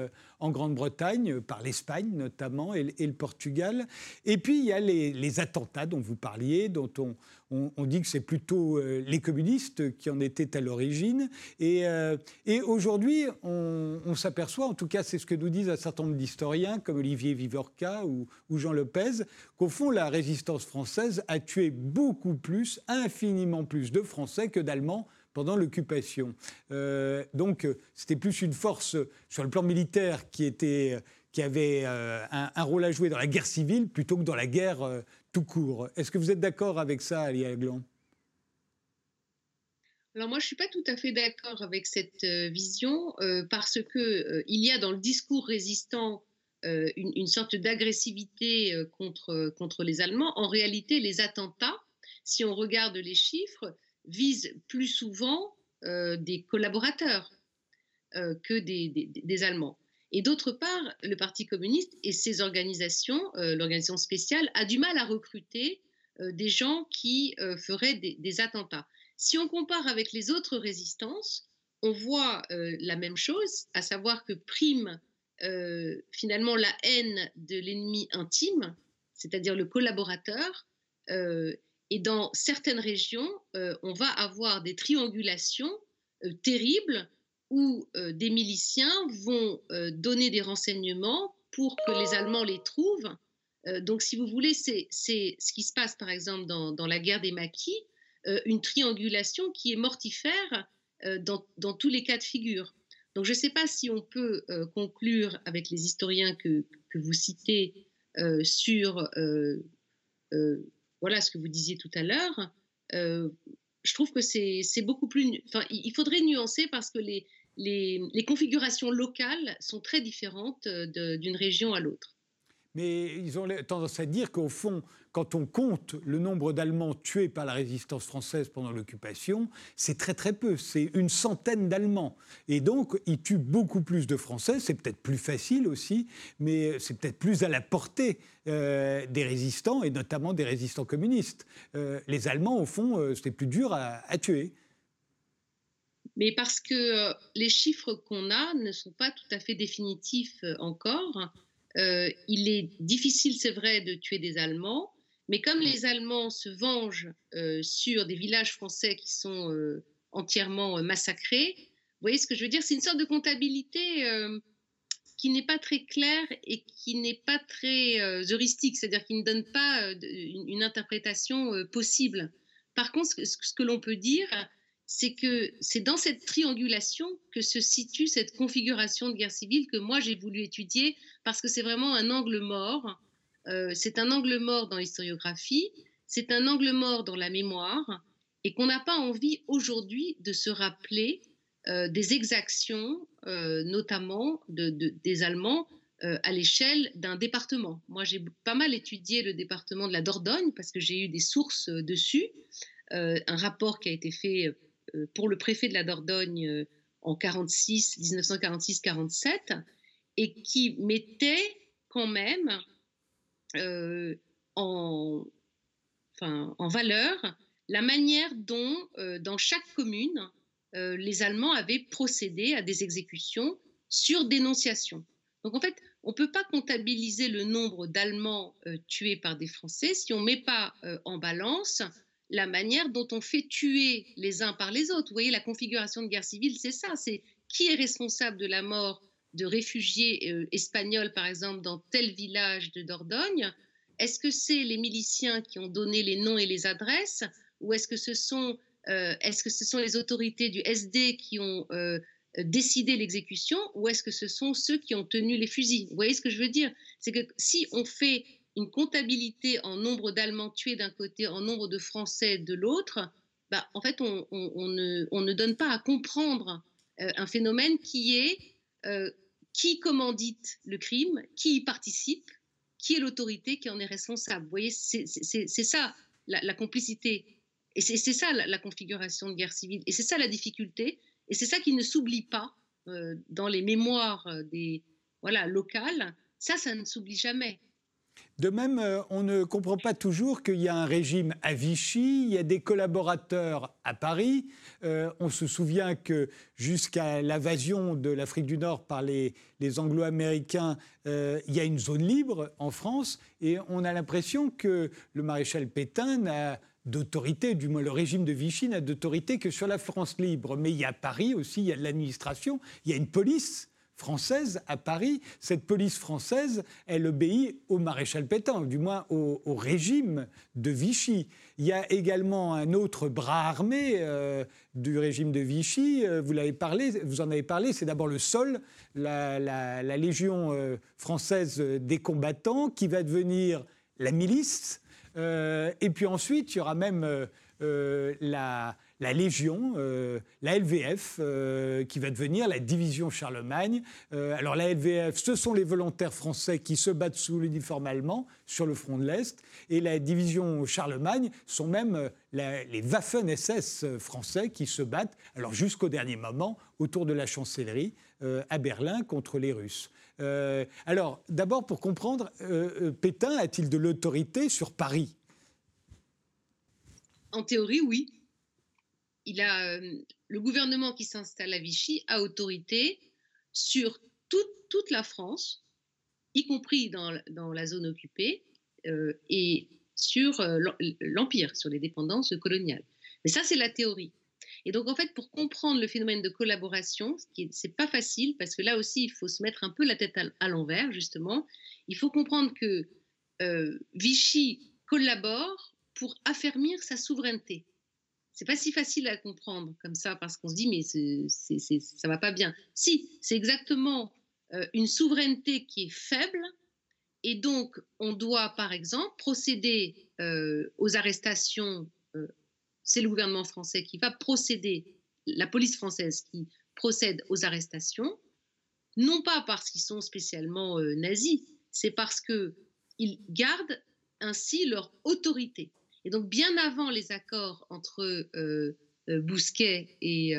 en Grande-Bretagne, par l'Espagne notamment et, le Portugal. Et puis il y a les, attentats dont vous parliez, dont on, dit que c'est plutôt euh, les communistes qui en étaient à l'origine. Et, euh, aujourd'hui, on, s'aperçoit, en tout cas c'est ce que nous disent un certain nombre d'historiens comme Olivier Vivorca ou, ou Jean Lopez, qu'au fond la résistance française a tué beaucoup plus, infiniment plus de Français que d'Allemands pendant l'occupation. Euh, donc c'était plus une force sur le plan militaire qui, était, qui avait euh, un, rôle à jouer dans la guerre civile plutôt que dans la guerre euh, tout court. Est-ce que vous êtes d'accord avec ça, Ali Aglan? Alors moi, je suis pas tout à fait d'accord avec cette vision parce que il y a dans le discours résistant une, une, sorte d'agressivité contre, contre les Allemands. En réalité, les attentats, si on regarde les chiffres, vise plus souvent euh, des collaborateurs. que des, Allemands. Et d'autre part, le Parti communiste et ses organisations, l'organisation spéciale, a du mal à recruter des gens qui feraient des, attentats. Si on compare avec les autres résistances, on voit la même chose, à savoir que prime finalement la haine de l'ennemi intime, c'est-à-dire le collaborateur, et dans certaines régions, on va avoir des triangulations terribles où des miliciens vont donner des renseignements pour que les Allemands les trouvent. donc, si vous voulez, c'est ce qui se passe, par exemple, dans, la guerre des maquis, une triangulation qui est mortifère dans, tous les cas de figure. Donc, je ne sais pas si on peut conclure avec les historiens que, que vous citez sur voilà ce que vous disiez tout à l'heure, euh, je trouve que c'est beaucoup plus. Il faudrait nuancer parce que les configurations locales sont très différentes euh, d'une région à l'autre. Mais ils ont tendance à dire qu'au fond, quand on compte le nombre d'Allemands tués par la résistance française pendant l'occupation, c'est très très peu, c'est une centaine d'Allemands. Et donc, ils tuent beaucoup plus de Français, c'est peut-être plus facile aussi, mais c'est peut-être plus à la portée euh, des résistants, et notamment des résistants communistes. Euh, les Allemands, au fond, euh, c'était plus dur à, à tuer. Mais parce que les chiffres qu'on a ne sont pas tout à fait définitifs encore. Euh, il est difficile, c'est vrai, de tuer des Allemands, mais comme les Allemands se vengent euh, sur des villages français qui sont euh, entièrement massacrés, vous voyez ce que je veux dire? C'est une sorte de comptabilité qui n'est pas très claire et qui n'est pas très heuristique, c'est-à-dire qui ne donne pas une, interprétation possible. Par contre, ce que l'on peut dire, c'est que c'est dans cette triangulation que se situe cette configuration de guerre civile que moi j'ai voulu étudier parce que c'est vraiment un angle mort. Euh, c'est un angle mort dans l'historiographie, c'est un angle mort dans la mémoire et qu'on n'a pas envie aujourd'hui de se rappeler euh, des exactions, euh, notamment des Allemands à l'échelle d'un département. Moi, j'ai pas mal étudié le département de la Dordogne parce que j'ai eu des sources dessus. un rapport qui a été fait pour le préfet de la Dordogne euh, en 46, 1946-47, et qui mettait quand même euh, en valeur la manière dont, dans chaque commune, les Allemands avaient procédé à des exécutions sur dénonciation. Donc en fait, on ne peut pas comptabiliser le nombre d'Allemands tués par des Français si on ne met pas en balance la manière dont on fait tuer les uns par les autres. Vous voyez, la configuration de guerre civile, c'est ça. C'est qui est responsable de la mort de réfugiés euh, espagnols, par exemple, dans tel village de Dordogne Est-ce que c'est les miliciens qui ont donné les noms et les adresses Ou est-ce que ce sont, euh, les autorités du SD qui ont euh, décidé l'exécution Ou est-ce que ce sont ceux qui ont tenu les fusils? Vous voyez ce que je veux dire? C'est que si on fait une comptabilité en nombre d'Allemands tués d'un côté, en nombre de Français de l'autre, bah, en fait, on, ne, donne pas à comprendre euh, un phénomène qui est euh, qui commandite le crime, qui y participe, qui est l'autorité qui en est responsable. Vous voyez, c'est ça la, complicité. Et c'est ça la, configuration de guerre civile. Et c'est ça la difficulté. Et c'est ça qui ne s'oublie pas euh, dans les mémoires des voilà locales. Ça, ça ne s'oublie jamais. De même, euh, on ne comprend pas toujours qu'il y a un régime à Vichy, il y a des collaborateurs à Paris. Euh, on se souvient que jusqu'à l'invasion de l'Afrique du Nord par les, Anglo-Américains, euh, il y a une zone libre en France et on a l'impression que le maréchal Pétain n'a d'autorité, du moins le régime de Vichy n'a d'autorité que sur la France libre. Mais il y a Paris aussi, il y a l'administration, il y a une police française à Paris. Cette police française, elle obéit au maréchal Pétain, du moins au, régime de Vichy. Il y a également un autre bras armé euh, du régime de Vichy. Euh, vous, l'avez parlé, vous en avez parlé, c'est d'abord le sol, la, Légion euh, française des combattants, qui va devenir la milice. et puis ensuite, il y aura même la la Légion, la LVF, qui va devenir la division Charlemagne. alors la LVF, ce sont les volontaires français qui se battent sous l'uniforme allemand sur le front de l'Est, et la division Charlemagne sont même les Waffen-SS français qui se battent, alors jusqu'au dernier moment, autour de la chancellerie à Berlin contre les Russes. Euh, alors, d'abord, pour comprendre, euh, euh, Pétain a-t-il de l'autorité sur Paris? En théorie, oui. A, le gouvernement qui s'installe à Vichy a autorité sur toute, la France, y compris dans, la zone occupée, et sur l'Empire, sur les dépendances coloniales. Mais ça, c'est la théorie. Et donc, en fait, pour comprendre le phénomène de collaboration, ce n'est pas facile, parce que là aussi, il faut se mettre un peu la tête à, l'envers, justement. Il faut comprendre que euh, Vichy collabore pour affermir sa souveraineté. C'est pas si facile à comprendre comme ça, parce qu'on se dit, mais c ça va pas bien. Si, c'est exactement euh, une souveraineté qui est faible, et donc on doit, par exemple, procéder euh, aux arrestations c'est le gouvernement français qui va procéder, la police française qui procède aux arrestations, non pas parce qu'ils sont spécialement euh, nazis, c'est parce qu'ils gardent ainsi leur autorité. Et donc, bien avant les accords entre euh, euh, Bousquet et,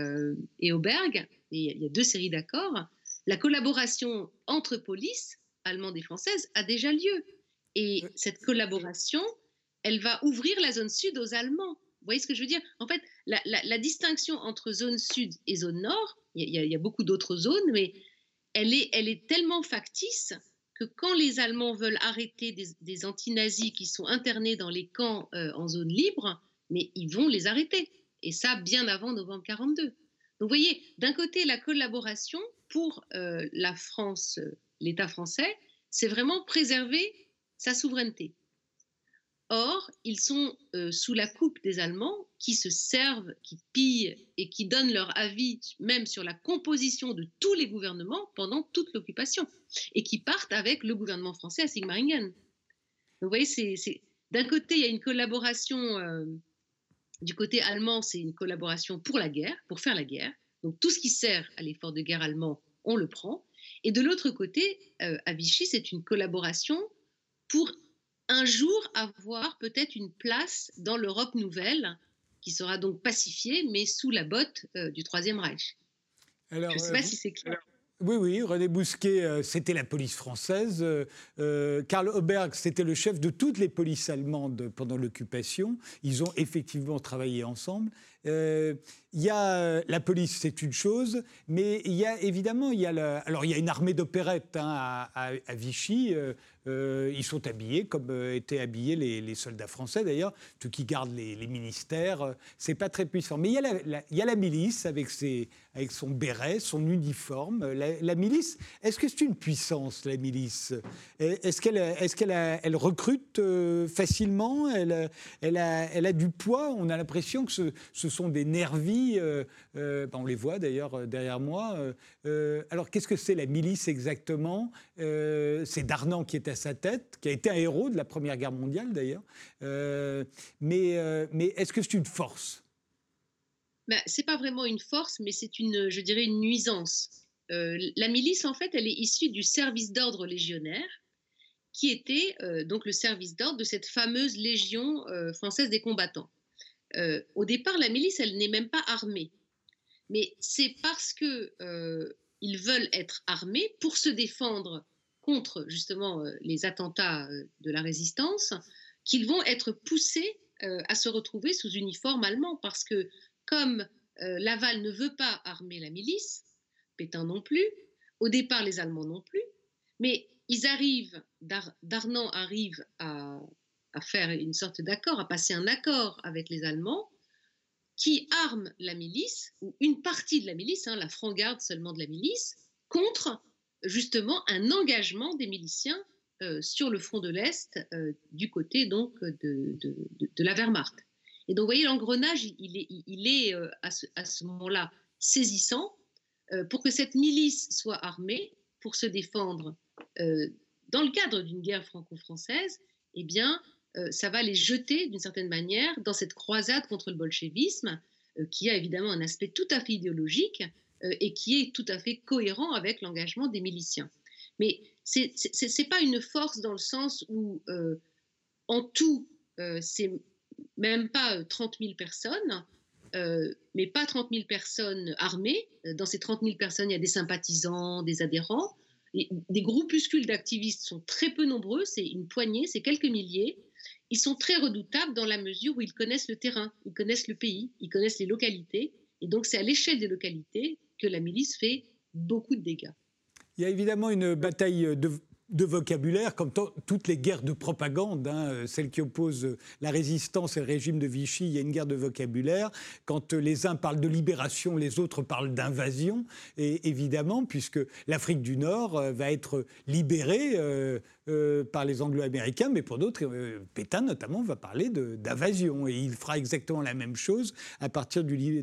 et Auberg, il y a deux séries d'accords, la collaboration entre polices allemandes et françaises a déjà lieu. Et cette collaboration, elle va ouvrir la zone sud aux Allemands. Vous voyez ce que je veux dire? En fait, la, distinction entre zone sud et zone nord, il y, a beaucoup d'autres zones, mais elle est, elle est tellement factice que quand les Allemands veulent arrêter des, des anti-nazis qui sont internés dans les camps euh, en zone libre, mais ils vont les arrêter. Et ça, bien avant novembre 42. Donc, vous voyez, d'un côté, la collaboration pour euh, la France, euh, l'État français, c'est vraiment préserver sa souveraineté. Or, ils sont euh, sous la coupe des Allemands qui se servent, qui pillent et qui donnent leur avis même sur la composition de tous les gouvernements pendant toute l'occupation et qui partent avec le gouvernement français à Sigmaringen. vous voyez, d'un côté, il y a une collaboration, euh, du côté allemand, c'est une collaboration pour la guerre, pour faire la guerre. Donc tout ce qui sert à l'effort de guerre allemand, on le prend. Et de l'autre côté, euh, à Vichy, c'est une collaboration pour un jour avoir peut-être une place dans l'Europe nouvelle, qui sera donc pacifiée, mais sous la botte euh, du Troisième Reich. Alors, Je ne sais pas euh, si c'est clair. Oui, oui, René Bousquet, euh, c'était la police française. Karl Oberg, c'était le chef de toutes les polices allemandes pendant l'occupation. Ils ont effectivement travaillé ensemble. Il y a la police, c'est une chose, mais il y a évidemment, y a alors il y a une armée d'opérettes hein, à, Vichy. Euh, ils sont habillés comme euh, étaient habillés les, soldats français d'ailleurs, tout qui gardent les, ministères. Euh, c'est pas très puissant. Mais il y, a la, milice avec, ses, avec son béret, son uniforme. La, milice, est-ce que c'est une puissance, la milice? Est-ce qu'elle est qu'elle elle recrute facilement? Elle, elle a du poids? On a l'impression que ce, ce, sont des nervis. Ben, on les voit d'ailleurs derrière moi. alors qu'est-ce que c'est la milice exactement? C'est Darnan qui est à sa tête, qui a été un héros de la Première Guerre mondiale d'ailleurs. Euh, mais euh, est-ce que c'est une force? Ben, C'est pas vraiment une force, mais c'est une, je dirais, une nuisance. Euh, la milice, en fait, elle est issue du service d'ordre légionnaire, qui était donc le service d'ordre de cette fameuse Légion française des combattants. Au départ, la milice, elle n'est même pas armée. Mais c'est parce que ils veulent être armés pour se défendre contre justement euh, les attentats euh, de la résistance, qu'ils vont être poussés euh, à se retrouver sous uniforme allemand, parce que comme Laval ne veut pas armer la milice, Pétain non plus, au départ les Allemands non plus, mais ils arrivent, Darnan arrive à, faire une sorte d'accord, à passer un accord avec les Allemands qui arment la milice, ou une partie de la milice, hein, la franc-garde seulement de la milice, contre justement un engagement des miliciens euh, sur le front de l'Est, euh, du côté donc de, la Wehrmacht. Et donc, vous voyez, l'engrenage, il est, il est euh, à ce, moment-là saisissant pour que cette milice soit armée pour se défendre dans le cadre d'une guerre franco-française. Eh bien, ça va les jeter d'une certaine manière dans cette croisade contre le bolchevisme qui a évidemment un aspect tout à fait idéologique et qui est tout à fait cohérent avec l'engagement des miliciens. Mais ce n'est pas une force dans le sens où, en tout, c'est même pas 30 000 personnes, mais pas 30 000 personnes armées. Dans ces 30 000 personnes, il y a des sympathisants, des adhérents. des groupuscules d'activistes sont très peu nombreux, c'est une poignée, c'est quelques milliers. Ils sont très redoutables dans la mesure où ils connaissent le terrain, ils connaissent le pays, ils connaissent les localités. Et donc c'est à l'échelle des localités que la milice fait beaucoup de dégâts. Il y a évidemment une bataille de, vocabulaire, comme toutes les guerres de propagande, hein, euh, celles qui opposent euh, la résistance et le régime de Vichy, il y a une guerre de vocabulaire. Quand euh, les uns parlent de libération, les autres parlent d'invasion, et évidemment, puisque l'Afrique du Nord va être libérée par les Anglo-Américains, mais pour d'autres, Pétain notamment va parler d'invasion, et il fera exactement la même chose à partir du,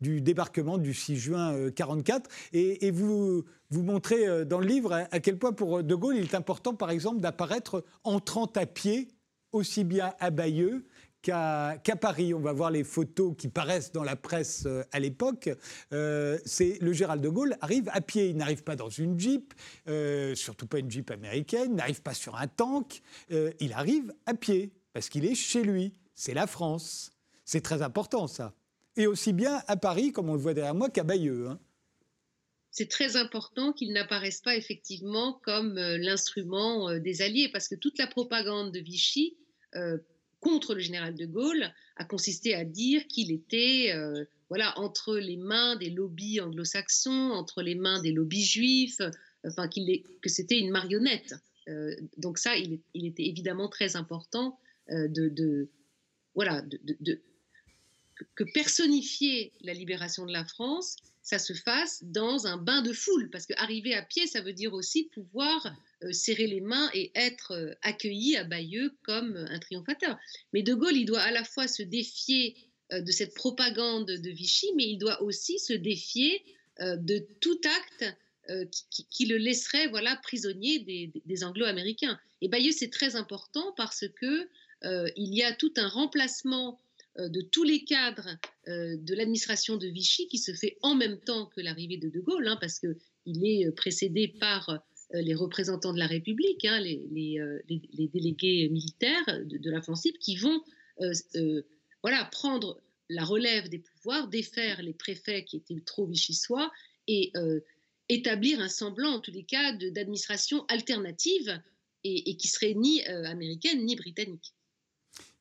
débarquement du 6 juin 1944. Et, et vous vous montrez euh, dans le livre à quel point pour De Gaulle il est important, par exemple, d'apparaître entrant à pied, aussi bien à Bayeux qu'à Paris. On va voir les photos qui paraissent dans la presse euh, à l'époque. Euh, c'est le Gérald de Gaulle arrive à pied. Il n'arrive pas dans une jeep, surtout pas une jeep américaine. N'arrive pas sur un tank. il arrive à pied parce qu'il est chez lui. C'est la France. C'est très important ça. Et aussi bien à Paris, comme on le voit derrière moi, qu'à Bayeux. Hein c'est très important qu'il n'apparaisse pas effectivement comme euh, l'instrument euh, des Alliés, parce que toute la propagande de Vichy euh, contre le général de Gaulle a consisté à dire qu'il était voilà, entre les mains des lobbies anglo-saxons, entre les mains des lobbies juifs, enfin, que c'était une marionnette. donc ça, il, était évidemment très important de, voilà, de, que personnifier la libération de la France, ça se fasse dans un bain de foule, parce qu'arriver à pied, ça veut dire aussi pouvoir euh, serrer les mains et être euh, accueilli à Bayeux comme un triomphateur. Mais De Gaulle, il doit à la fois se défier euh, de cette propagande de Vichy, mais il doit aussi se défier de tout acte qui, le laisserait voilà, prisonnier des, Anglo-Américains. Et Bayeux, c'est très important parce que il y a tout un remplacement euh, de tous les cadres euh, de l'administration de Vichy qui se fait en même temps que l'arrivée de De Gaulle, hein, parce qu'il est euh, précédé par les représentants de la République, hein, les, délégués militaires de, de qui vont voilà, prendre la relève des pouvoirs, défaire les préfets qui étaient trop vichysois et établir un semblant, en tous les cas, d'administration alternative et, et, qui serait ni américaine ni britannique.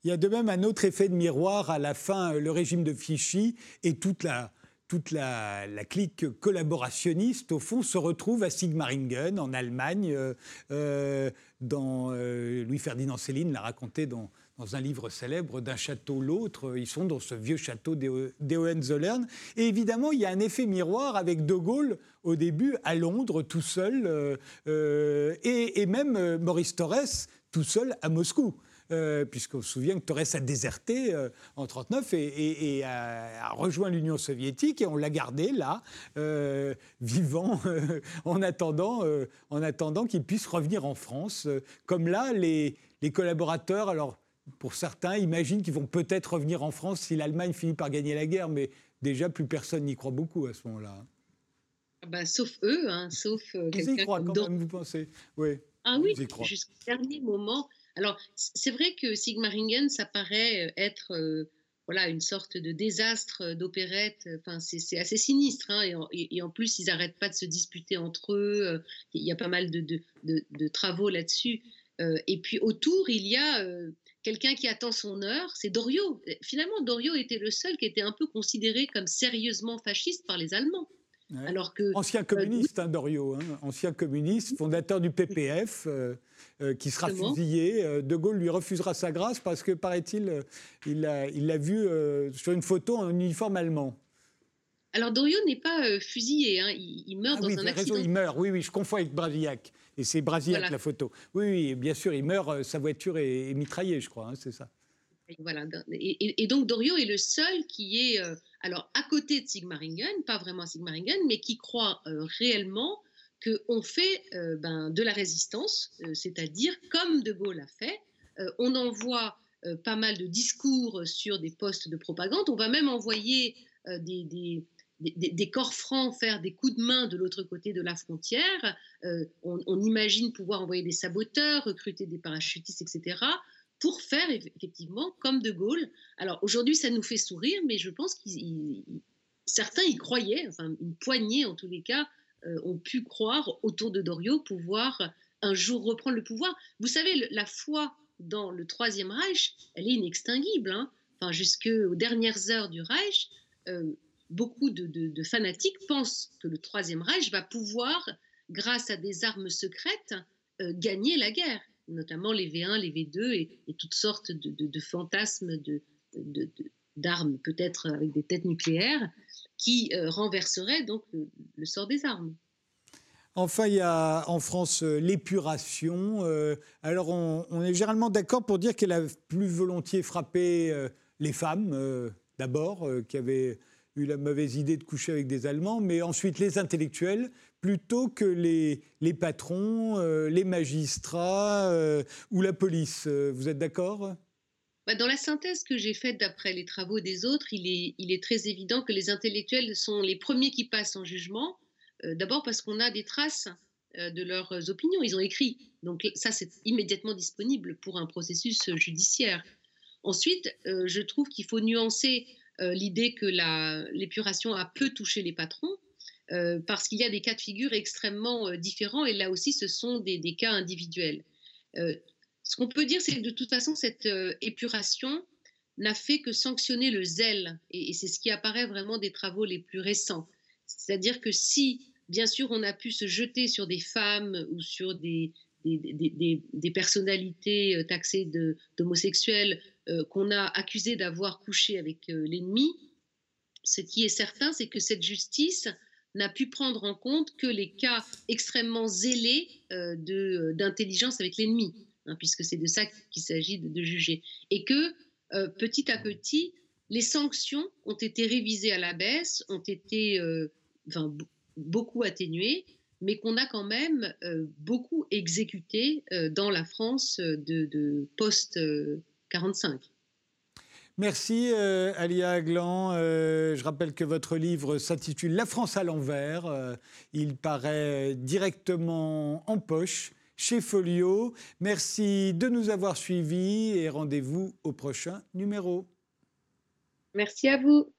Il y a de même un autre effet de miroir à la fin, le régime de Vichy et toute la, toute la, clique collaborationniste, au fond, se retrouve à Sigmaringen, en Allemagne. Euh, euh, dans, euh, Louis-Ferdinand Céline l'a raconté dans, dans, un livre célèbre, D'un château l'autre. Ils sont dans ce vieux château des Hohenzollern. Et évidemment, il y a un effet miroir avec De Gaulle, au début, à Londres, tout seul, et, et, même Maurice Torres, tout seul à Moscou. Euh, puisqu'on se souvient que Torres a déserté euh, en 1939 et, a, rejoint l'Union soviétique et on l'a gardé là, euh, vivant, en attendant, en attendant qu'il puisse revenir en France. comme là, les, les collaborateurs, alors pour certains, imaginent qu'ils vont peut-être revenir en France si l'Allemagne finit par gagner la guerre, mais déjà plus personne n'y croit beaucoup à ce moment-là. Ah bah, sauf eux, hein, sauf Ils y croient quand même, vous pensez? Oui. Ah oui, jusqu'au dernier moment. Alors, c'est vrai que Sigmaringen, ça paraît euh, être euh, voilà, une sorte de désastre euh, d'opérette. Enfin, c'est assez sinistre. Hein, et, en, plus, ils n'arrêtent pas de se disputer entre eux. Il y a pas mal de, travaux là-dessus. et puis autour, il y a quelqu'un qui attend son heure. C'est Doriot. Finalement, Doriot était le seul qui était un peu considéré comme sérieusement fasciste par les Allemands. Alors que, ancien communiste, hein, Doriot, hein, ancien communiste, fondateur du PPF. Euh, qui sera fusillé. Euh, de Gaulle lui refusera sa grâce parce que, paraît-il, euh, il l'a vu sur une photo en uniforme allemand. Alors Doriot n'est pas fusillé, hein. il, meurt ah dans un accident. il meurt, oui, oui, je confonds avec Brasillac. Et c'est Brasillac la photo. Oui, oui, bien sûr, il meurt, sa voiture est, mitraillée, je crois, hein, c'est ça. Voilà. Et, donc Doriot est le seul qui est, alors à côté de Sigmaringen, pas vraiment Sigmaringen, mais qui croit réellement qu'on fait euh, ben, de la résistance, euh, c'est-à-dire comme De Gaulle a fait, euh, on envoie pas mal de discours sur des postes de propagande. On va même envoyer des, corps francs faire des coups de main de l'autre côté de la frontière. On, on, imagine pouvoir envoyer des saboteurs, recruter des parachutistes, etc pour faire effectivement comme De Gaulle. Alors aujourd'hui, ça nous fait sourire, mais je pense que certains y croyaient, enfin une poignée en tous les cas, euh, ont pu croire autour de Doriot pouvoir un jour reprendre le pouvoir. Vous savez, la foi dans le Troisième Reich, elle est inextinguible. Hein. Enfin, jusqu'aux dernières heures du Reich, euh, beaucoup de, fanatiques pensent que le Troisième Reich va pouvoir, grâce à des armes secrètes, euh, gagner la guerre notamment les V1, les V2 et, toutes sortes de, fantasmes d'armes, peut-être avec des têtes nucléaires, qui euh, renverseraient donc le, sort des armes. Enfin, il y a en France euh, l'épuration. Euh, alors, on, est généralement d'accord pour dire qu'elle a plus volontiers frappé les femmes, d'abord, qui avaient eu la mauvaise idée de coucher avec des Allemands, mais ensuite les intellectuels, plutôt que les, les patrons, euh, les magistrats euh, ou la police. Euh, vous êtes d'accord? Bah, dans la synthèse que j'ai faite d'après les travaux des autres, il est, il est, très évident que les intellectuels sont les premiers qui passent en jugement, d'abord parce qu'on a des traces de leurs opinions, ils ont écrit, donc ça c'est immédiatement disponible pour un processus judiciaire. Ensuite, je trouve qu'il faut nuancer l'idée que l'épuration a peu touché les patrons, euh, parce qu'il y a des cas de figure extrêmement euh, différents et là aussi ce sont des, cas individuels. Euh, ce qu'on peut dire, c'est que de toute façon, cette épuration n'a fait que sanctionner le zèle et, c'est ce qui apparaît vraiment des travaux les plus récents. C'est-à-dire que si, bien sûr, on a pu se jeter sur des femmes ou sur des, des, personnalités taxées d'homosexuels qu'on a accusées d'avoir couché avec l'ennemi, ce qui est certain, c'est que cette justice n'a pu prendre en compte que les cas extrêmement zélés euh, euh, d'intelligence avec l'ennemi, hein, puisque c'est de ça qu'il s'agit de, juger. Et que euh, petit à petit, les sanctions ont été révisées à la baisse, ont été beaucoup atténuées, mais qu'on a quand même beaucoup exécuté dans la France de, de post-45. Merci euh, Alia Aglan. Euh, je rappelle que votre livre s'intitule La France à l'envers. Euh, il paraît directement en poche chez Folio. Merci de nous avoir suivis et rendez-vous au prochain numéro. Merci à vous.